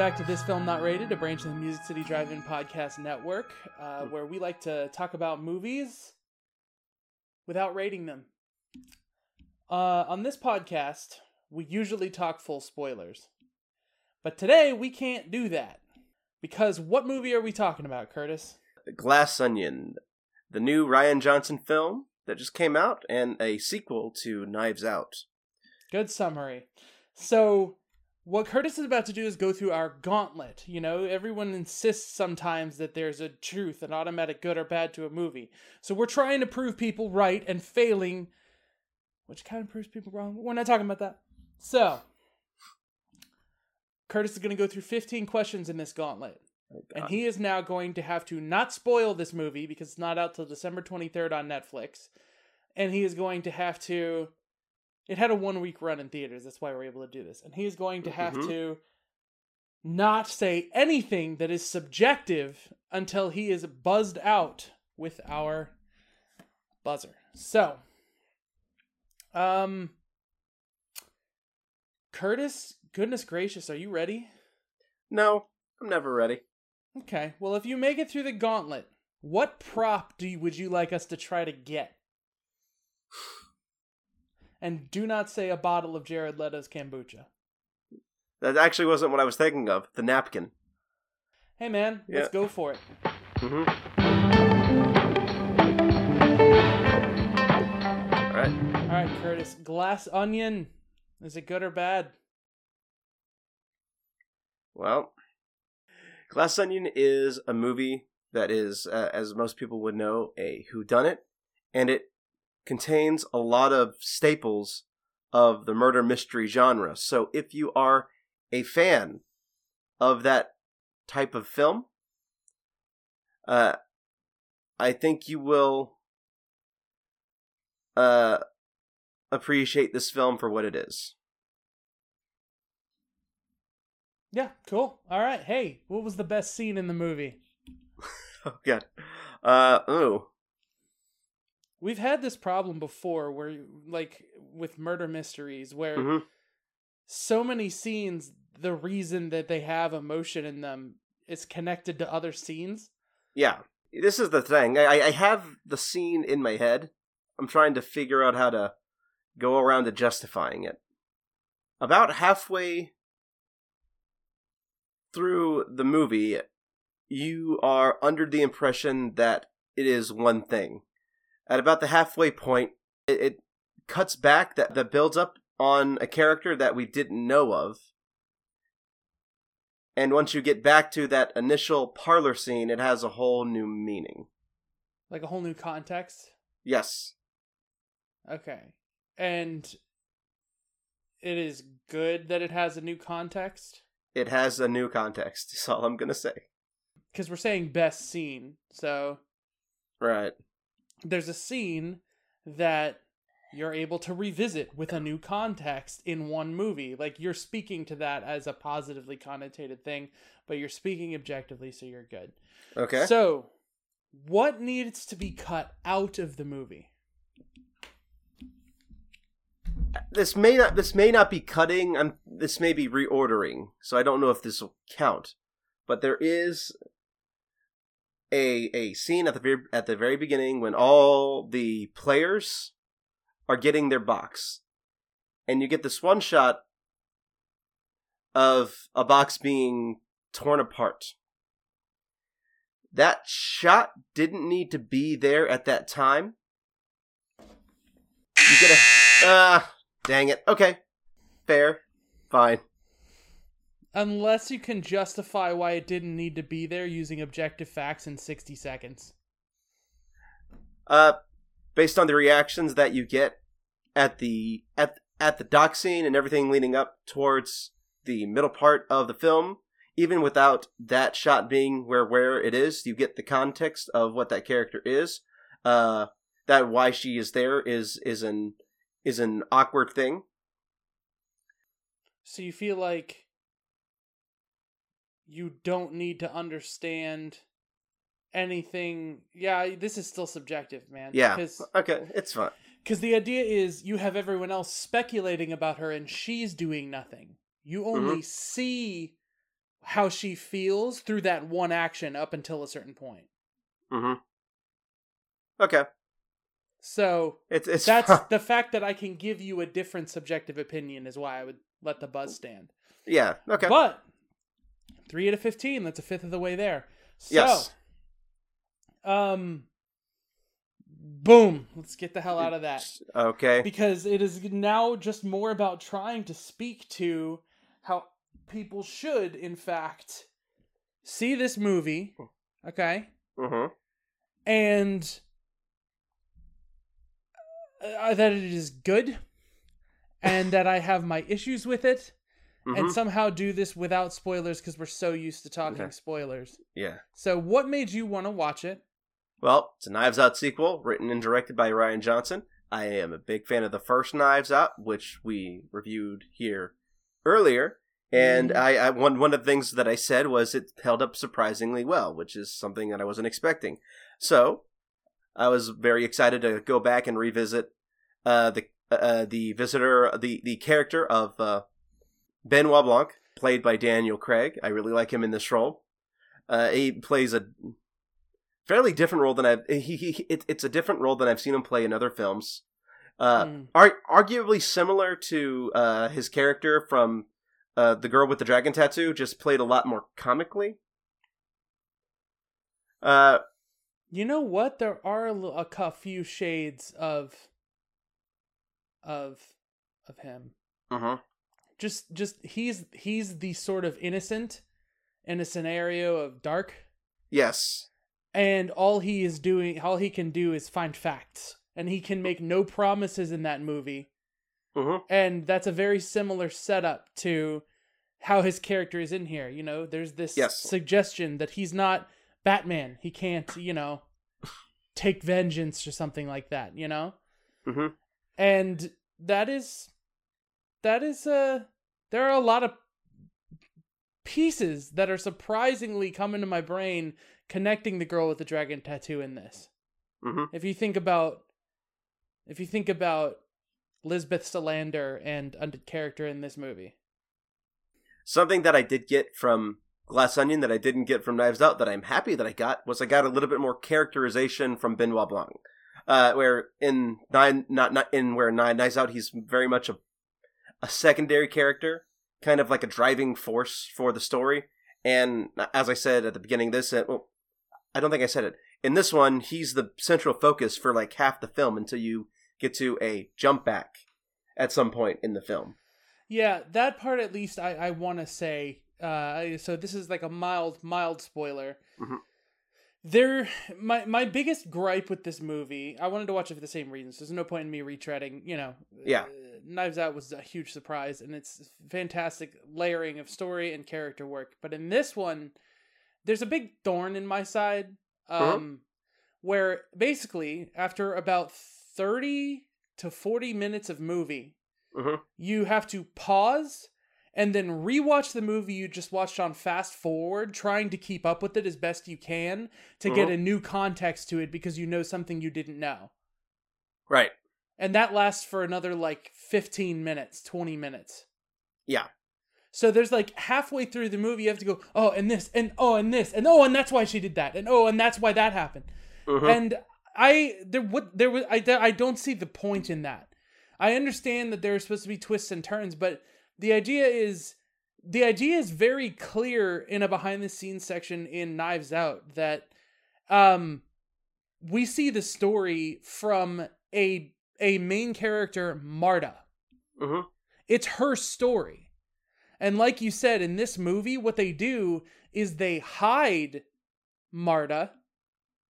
Welcome back to This Film Not Rated, a branch of the Music City Drive-In Podcast Network, uh, where we like to talk about movies without rating them. Uh, on this podcast, we usually talk full spoilers, but today we can't do that because what movie are we talking about, Curtis? The Glass Onion, the new Rian Johnson film that just came out, and a sequel to Knives Out. Good summary. So, what Curtis is about to do is go through our gauntlet. You know, everyone insists sometimes that there's a truth, an automatic good or bad to a movie. So, we're trying to prove people right and failing, which kind of proves people wrong. We're not talking about that. So, Curtis is going to go through 15 questions in this gauntlet. Oh, And he is now going to have to not spoil this movie because it's not out till December 23rd on Netflix. And he is going to have to. It had a one week run in theaters. That's why we're able to do this. And he is going to have Mhm. to not say anything that is subjective until he is buzzed out with our buzzer. So, um, Curtis, goodness gracious, are you ready? No, I'm never ready. Okay. Well, if you make it through the gauntlet, what prop do you, would you like us to try to get? And do not say a bottle of Jared Leto's kombucha. That actually wasn't what I was thinking of. The napkin. Hey man, let's go for it. Mm-hmm. All right. All right, Curtis. Glass onion. Is it good or bad? Well, Glass Onion is a movie that is, uh, as most people would know, a whodunit, and it contains a lot of staples of the murder mystery genre. So if you are a fan of that type of film, uh, I think you will uh, appreciate this film for what it is. Yeah, cool. All right. Hey, what was the best scene in the movie? Oh god. Uh ooh. We've had this problem before where like with murder mysteries where Mhm. so many scenes the reason that they have emotion in them is connected to other scenes. Yeah. This is the thing. I I have the scene in my head. I'm trying to figure out how to go around to justifying it. About halfway through the movie, you are under the impression that it is one thing. At about the halfway point, it, it cuts back that, that builds up on a character that we didn't know of. And once you get back to that initial parlor scene, it has a whole new meaning. Like a whole new context. Yes. Okay. And it is good that it has a new context It has a new context, is all I'm gonna say. because we're saying best scene. So Right. There's a scene that you're able to revisit with a new context in one movie. Like you're speaking to that as a positively connotated thing, but you're speaking objectively, so you're good. Okay. So, what needs to be cut out of the movie? this may not this may not be cutting, I'm this may be reordering, so I don't know if this will count. But there is a a scene at the very at the very beginning when all the players are getting their box. And you get this one shot of a box being torn apart. That shot didn't need to be there at that time. You get a ah, dang it. Okay, fair, fine. Unless you can justify why it didn't need to be there using objective facts in 60 seconds. Uh, based on the reactions that you get at the at at the dock scene and everything leading up towards the middle part of the film, even without that shot being where where it is, you get the context of what that character is. Uh, that why she is there is is an is an awkward thing. So you feel like you don't need to understand anything. Yeah, this is still subjective, man. Yeah. Because Okay, it's fine. Because the idea is you have everyone else speculating about her and she's doing nothing. You only see how she feels through that one action up until a certain point. Mm-hmm. Okay. So It's it's that's the fact that I can give you a different subjective opinion is why I would let the buzz stand. yeah. Okay. But three out of fifteen, that's a fifth of the way there. So yes. um boom. Let's get the hell out of that. Okay. Because it is now just more about trying to speak to how people should, in fact, see this movie. Okay? Mm-hmm. and uh, that it is good and that I have my issues with it and Mhm. somehow do this without spoilers because we're so used to talking Okay. spoilers. Yeah. So, what made you want to watch it? Well, it's a Knives Out sequel, written and directed by Rian Johnson. I am a big fan of the first Knives Out, which we reviewed here earlier. And Mhm. I, I one one of the things that I said was it held up surprisingly well, which is something that I wasn't expecting. So I was very excited to go back and revisit uh, the uh, the visitor, the the character of uh, Benoit Blanc, played by Daniel Craig. I really like him in this role. Uh, he plays a fairly different role than I've. He, he it, it's a different role than I've seen him play in other films. Uh, Mm. ar- arguably similar to uh, his character from uh, the girl with the dragon tattoo, just played a lot more comically. Uh, You know what? There are a cou- few shades of of of him. mhm. Just just he's he's the sort of innocent in a scenario of dark Yes. and all he is doing all he can do is find facts and he can make no promises in that movie Mhm. and that's a very similar setup to how his character is in here you know there's this Yes. suggestion that he's not batman he can't you know take vengeance or something like that you know Mhm. and that is that is uh there are a lot of pieces that are surprisingly coming to my brain connecting the girl with the dragon tattoo in this Mhm. if you think about if you think about Lisbeth Salander and a character in this movie. Something that I did get from Glass Onion that I didn't get from Knives Out that I'm happy that I got was I got a little bit more characterization from Benoit Blanc. Uh, where in nine, not not in where nine Knives Out, he's very much a a secondary character, kind of like a driving force for the story. And as I said at the beginning this, uh, well, I don't think I said it. In this one, he's the central focus for like half the film until you get to a jump back at some point in the film. Yeah, that part at least I, I want to say. Uh, so this is like a mild mild spoiler. Mhm. There, my my biggest gripe with this movie. I wanted to watch it for the same reasons. There's no point in me retreading. You know, Yeah. Knives Out was a huge surprise, and it's fantastic layering of story and character work. But in this one, there's a big thorn in my side. Uh-huh. Um, where basically after about thirty to forty minutes of movie Mhm. you have to pause and then rewatch the movie you just watched on fast forward, trying to keep up with it as best you can to get Mhm. a new context to it because you know something you didn't know. Right. And that lasts for another like 15 minutes, 20 minutes. Yeah. So there's like halfway through the movie, you have to go, oh, and this, and oh, and this, and oh, and that's why she did that, and oh, and that's why that happened. Mhm. And I there what there was I I don't see the point in that. I understand that there are supposed to be twists and turns, but the idea is the idea is very clear in a behind the scenes section in Knives Out that um we see the story from a a main character Marta. Mhm. It's her story. And like you said in this movie what they do is they hide Marta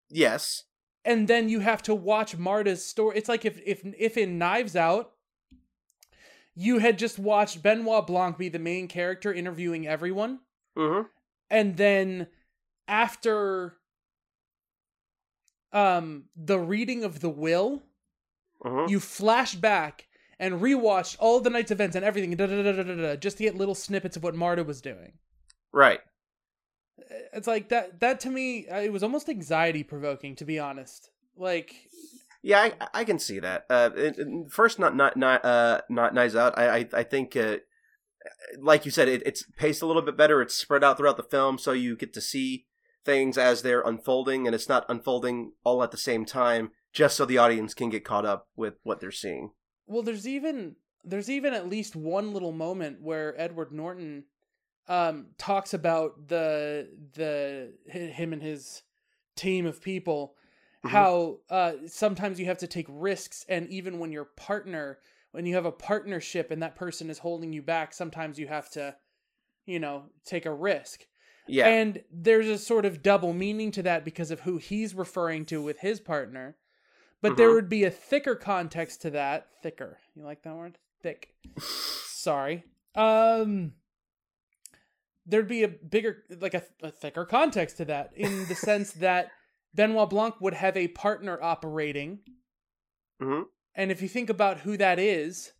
Yes. and then you have to watch Marta's story. It's like if if if in Knives Out you had just watched Benoit Blanc be the main character interviewing everyone, Mm-hmm. and then after um the reading of the will, Mm-hmm. you flash back and rewatched all the night's events and everything da, da, da, da, da, just to get little snippets of what Marta was doing. Right. It's like that that to me uh, it was almost anxiety provoking to be honest. Like Yeah, I, I can see that. Uh, first, not not not uh not Knives Out. I I, I think uh, like you said, it, it's paced a little bit better. It's spread out throughout the film, so you get to see things as they're unfolding, and it's not unfolding all at the same time, just so the audience can get caught up with what they're seeing. Well, there's even there's even at least one little moment where Edward Norton um, talks about the the him and his team of people mm-hmm. how uh, sometimes you have to take risks and even when your partner when you have a partnership and that person is holding you back sometimes you have to you know take a risk yeah and there's a sort of double meaning to that because of who he's referring to with his partner but mm-hmm. there would be a thicker context to that thicker you like that word thick sorry um there'd be a bigger like a, a thicker context to that in the sense that benoit blanc would have a partner operating mm-hmm. and if you think about who that is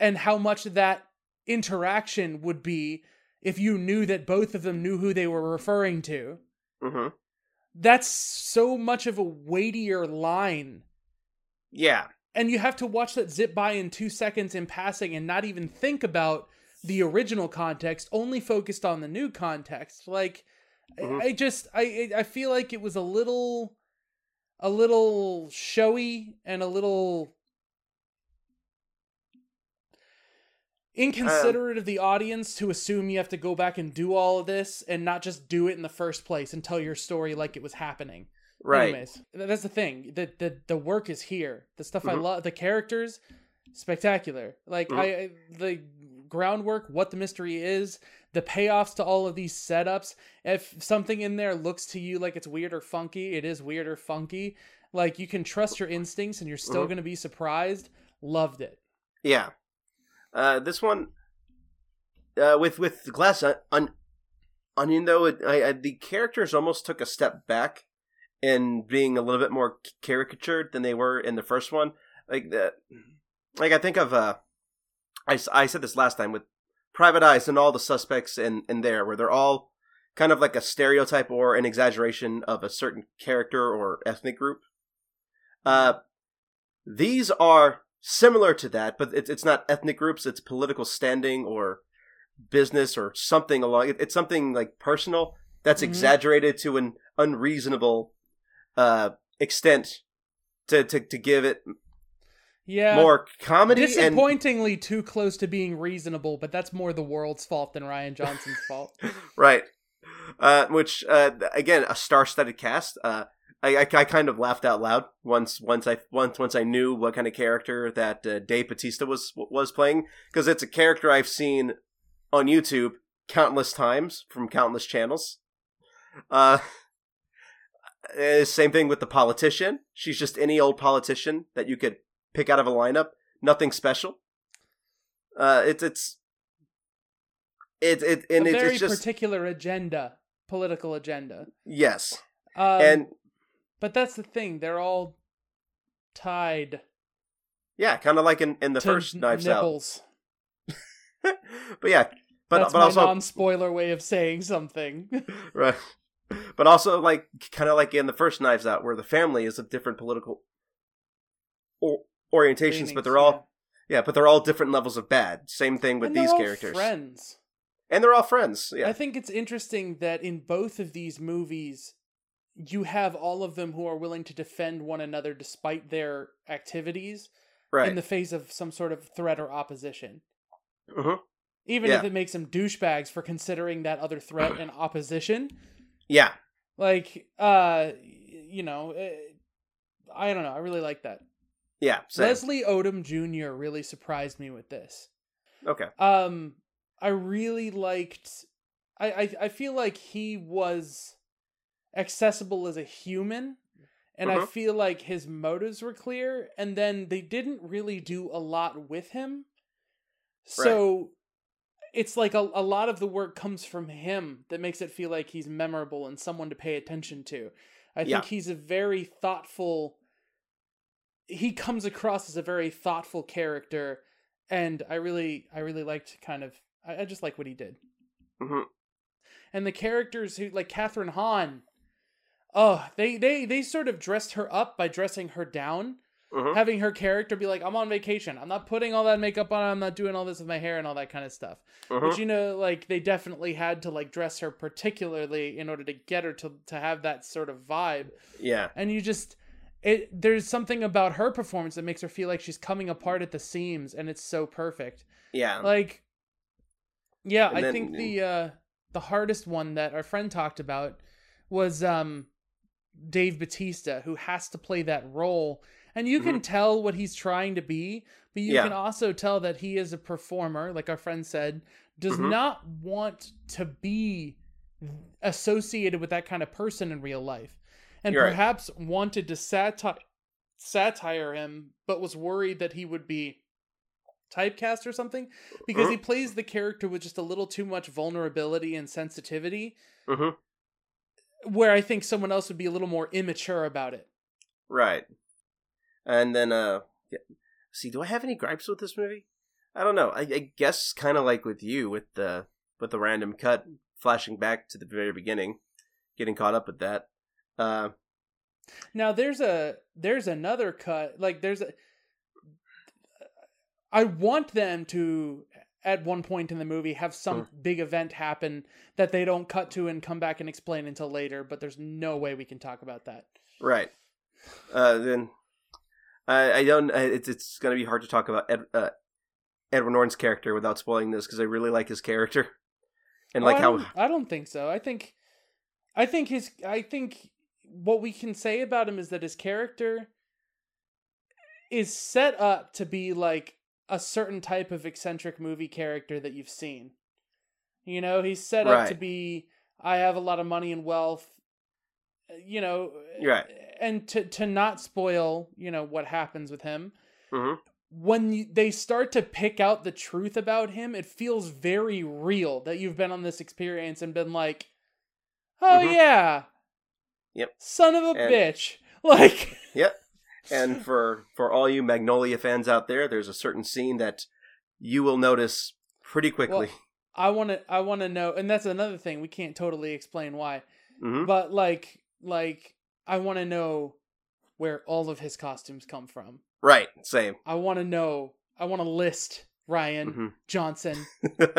and how much that interaction would be if you knew that both of them knew who they were referring to mm-hmm. That's so much of a weightier line yeah and you have to watch that zip by in two seconds in passing and not even think about the original context, only focused on the new context. Like mm-hmm. I, I just I I feel like it was a little a little showy and a little inconsiderate um, of the audience to assume you have to go back and do all of this and not just do it in the first place and tell your story like it was happening. Right. Anyways, that's the thing. The the the work is here. The stuff mm-hmm. I love, the characters, spectacular. Like mm-hmm. I the groundwork, what the mystery is, the payoffs to all of these setups. If something in there looks to you like it's weird or funky, it is weird or funky. Like you can trust your instincts and you're still mm-hmm. going to be surprised. Loved it. Yeah. Uh, this one uh, with with Glass un- Onion though, it, I, I, the characters almost took a step back in being a little bit more caricatured than they were in the first one. Like that, like I think of uh, I, I said this last time with Private Eyes and all the suspects in, in there, where they're all kind of like a stereotype or an exaggeration of a certain character or ethnic group. Uh, these are similar to that, but it's it's not ethnic groups. It's political standing or business or something along. It, it's something like personal that's mm-hmm. exaggerated to an unreasonable uh, extent to, to to give it yeah more comedy disappointingly and... too close to being reasonable but that's more the world's fault than rian johnson's fault right uh, which uh, again a star-studded cast uh, I, I, I, kind of laughed out loud once once I once once I knew what kind of character that uh, Dave Bautista was was playing because it's a character I've seen on YouTube countless times from countless channels. Uh, eh, same thing with the politician. She's just any old politician that you could pick out of a lineup. Nothing special. Uh, it's it's it it and a it, very it's just particular agenda, political agenda. Yes, um, and but that's the thing; they're all tied. Yeah, kind of like in in the first Knives nipples. Out. but yeah, but that's but my also non-spoiler way of saying something. right. But also like kind of like in the first Knives Out, where the family is of different political or orientations, but they're all yeah. yeah. but they're all different levels of bad. Same thing with and these characters. Friends. And they're all friends. Yeah. I think it's interesting that in both of these movies, you have all of them who are willing to defend one another despite their activities right. in the face of some sort of threat or opposition. Mm-hmm. Even yeah. if it makes them douchebags for considering that other threat and opposition. Yeah. Like, uh, you know, eh, I don't know. I really like that. Yeah. Same. Leslie Odom Jr. really surprised me with this. Okay. Um, I really liked. I, I I feel like he was accessible as a human, and uh-huh. I feel like his motives were clear. And then they didn't really do a lot with him, so. Right. It's like a, a lot of the work comes from him that makes it feel like he's memorable and someone to pay attention to. I think he's a very thoughtful he comes across as a very thoughtful character and i really i really liked kind of i, I just like what he did mm-hmm. and the characters who like Kathryn Hahn oh they they they sort of dressed her up by dressing her down Mhm. having her character be like, "I'm on vacation. I'm not putting all that makeup on. I'm not doing all this with my hair and all that kind of stuff." But you know, like they definitely had to like dress her particularly in order to get her to to have that sort of vibe. Yeah. And you just it there's something about her performance that makes her feel like she's coming apart at the seams, and it's so perfect. Yeah. Like, yeah, And I then- think the uh the hardest one that our friend talked about was um Dave Bautista, who has to play that role, and you can tell what he's trying to be, but you Mm-hmm. Yeah. can also tell that he is a performer, like our friend said, does Mhm. not want to be associated with that kind of person in real life, and You're right. perhaps wanted to sati- satire him, but was worried that he would be typecast or something because he Mhm. plays the character with just a little too much vulnerability and sensitivity hmm where i think someone else would be a little more immature about it Right. And then, uh, yeah. see, do I have any gripes with this movie? I don't know. I, I guess kind of like with you with the with the random cut flashing back to the very beginning, getting caught up with that. Uh, now there's a there's another cut like there's a i want them to at one point in the movie have some big event happen that they don't cut to and come back and explain until later but there's no way we can talk about that right. Uh, then I I don't. I, it's it's gonna be hard to talk about Ed, uh, Edward Norton's character without spoiling this because I really like his character and Oh, like I how I don't think so. I think I think his I think what we can say about him is that his character is set up to be like a certain type of eccentric movie character that you've seen. You know, he's set up to be I have a lot of money and wealth, you know, Right. and to to not spoil, you know, what happens with him Mhm. when you, they start to pick out the truth about him, it feels very real that you've been on this experience and been like, "Oh Mhm. yeah, Yep. son of a And- bitch." Like, Yep. And for for all you Magnolia fans out there, there's a certain scene that you will notice pretty quickly. I want to, I want to know, and that's another thing we can't totally explain why, hmm but like, like I want to know where all of his costumes come from. Right. Same. I want to know. I want to list Rian hmm Johnson.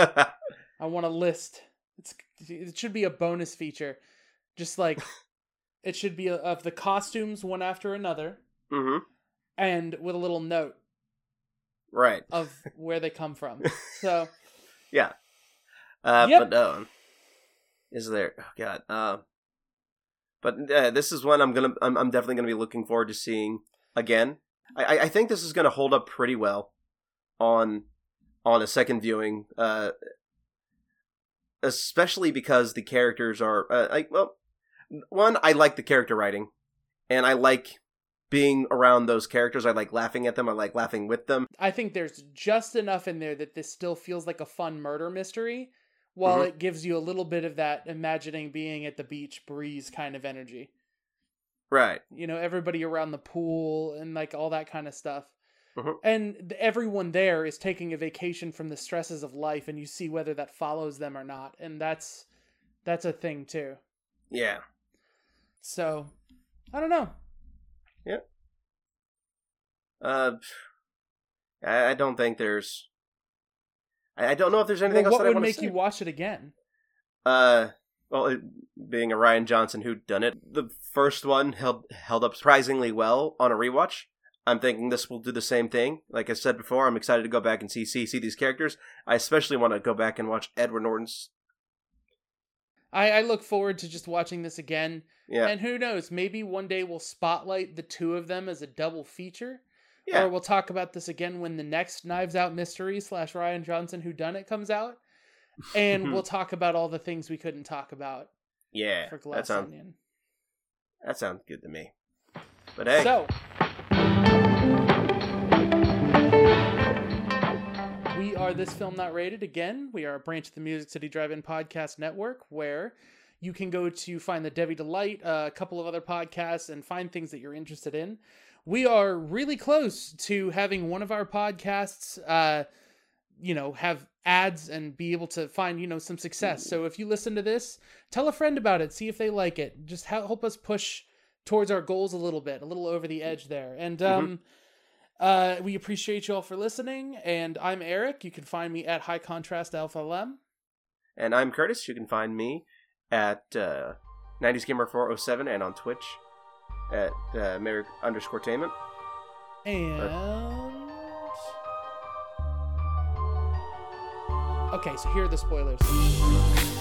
I want to list. It's it should be a bonus feature, just like it should be of the costumes one after another, hmm and with a little note Right. of where they come from. So Yeah. Uh, Yep. But um, is there? Oh God. Uh, but uh, this is one I'm gonna. I'm, I'm definitely gonna be looking forward to seeing again. I, I- I think this is gonna hold up pretty well on on a second viewing. Uh, especially because the characters are uh, like well, one I like the character writing, and I like being around those characters. I like laughing at them. I like laughing with them. I think there's just enough in there that this still feels like a fun murder mystery, while Mhm. it gives you a little bit of that imagining being at the beach breeze kind of energy. Right. you know everybody around the pool and like all that kind of stuff Mhm. and everyone there is taking a vacation from the stresses of life and you see whether that follows them or not and that's that's a thing too Yeah. so i don't know Uh, I, I don't think there's. I, I don't know if there's anything Well, else what that I would want to make say. you watch it again Uh, well, it, being a Rian Johnson who done it, the first one held held up surprisingly well on a rewatch. I'm thinking this will do the same thing. Like I said before, I'm excited to go back and see see see these characters. I especially want to go back and watch Edward Norton's. I, I look forward to just watching this again. Yeah, and who knows maybe one day we'll spotlight the two of them as a double feature. Yeah, or we'll talk about this again when the next knives out mystery slash rian johnson who done it comes out. And mm-hmm. we'll talk about all the things we couldn't talk about yeah. for That glass sounds onion. that sounds good to me. But hey, So, we are This Film Not Rated. Again, we are a branch of the Music City Drive In Podcast Network where you can go to find the Debbie Delight, uh, a couple of other podcasts, and find things that you're interested in. We are really close to having one of our podcasts, uh, you know, have ads and be able to find, you know, some success. So if you listen to this, tell a friend about it, see if they like it. Just help help us push towards our goals a little bit, a little over the edge there. And um, Uh, we appreciate you all for listening, and I'm Eric. You can find me at High Contrast Alpha Lem. And I'm Curtis. You can find me at uh, 90s Gamer 407 and on Twitch at uh, Merrick underscore Tainment. And okay, so here are the spoilers.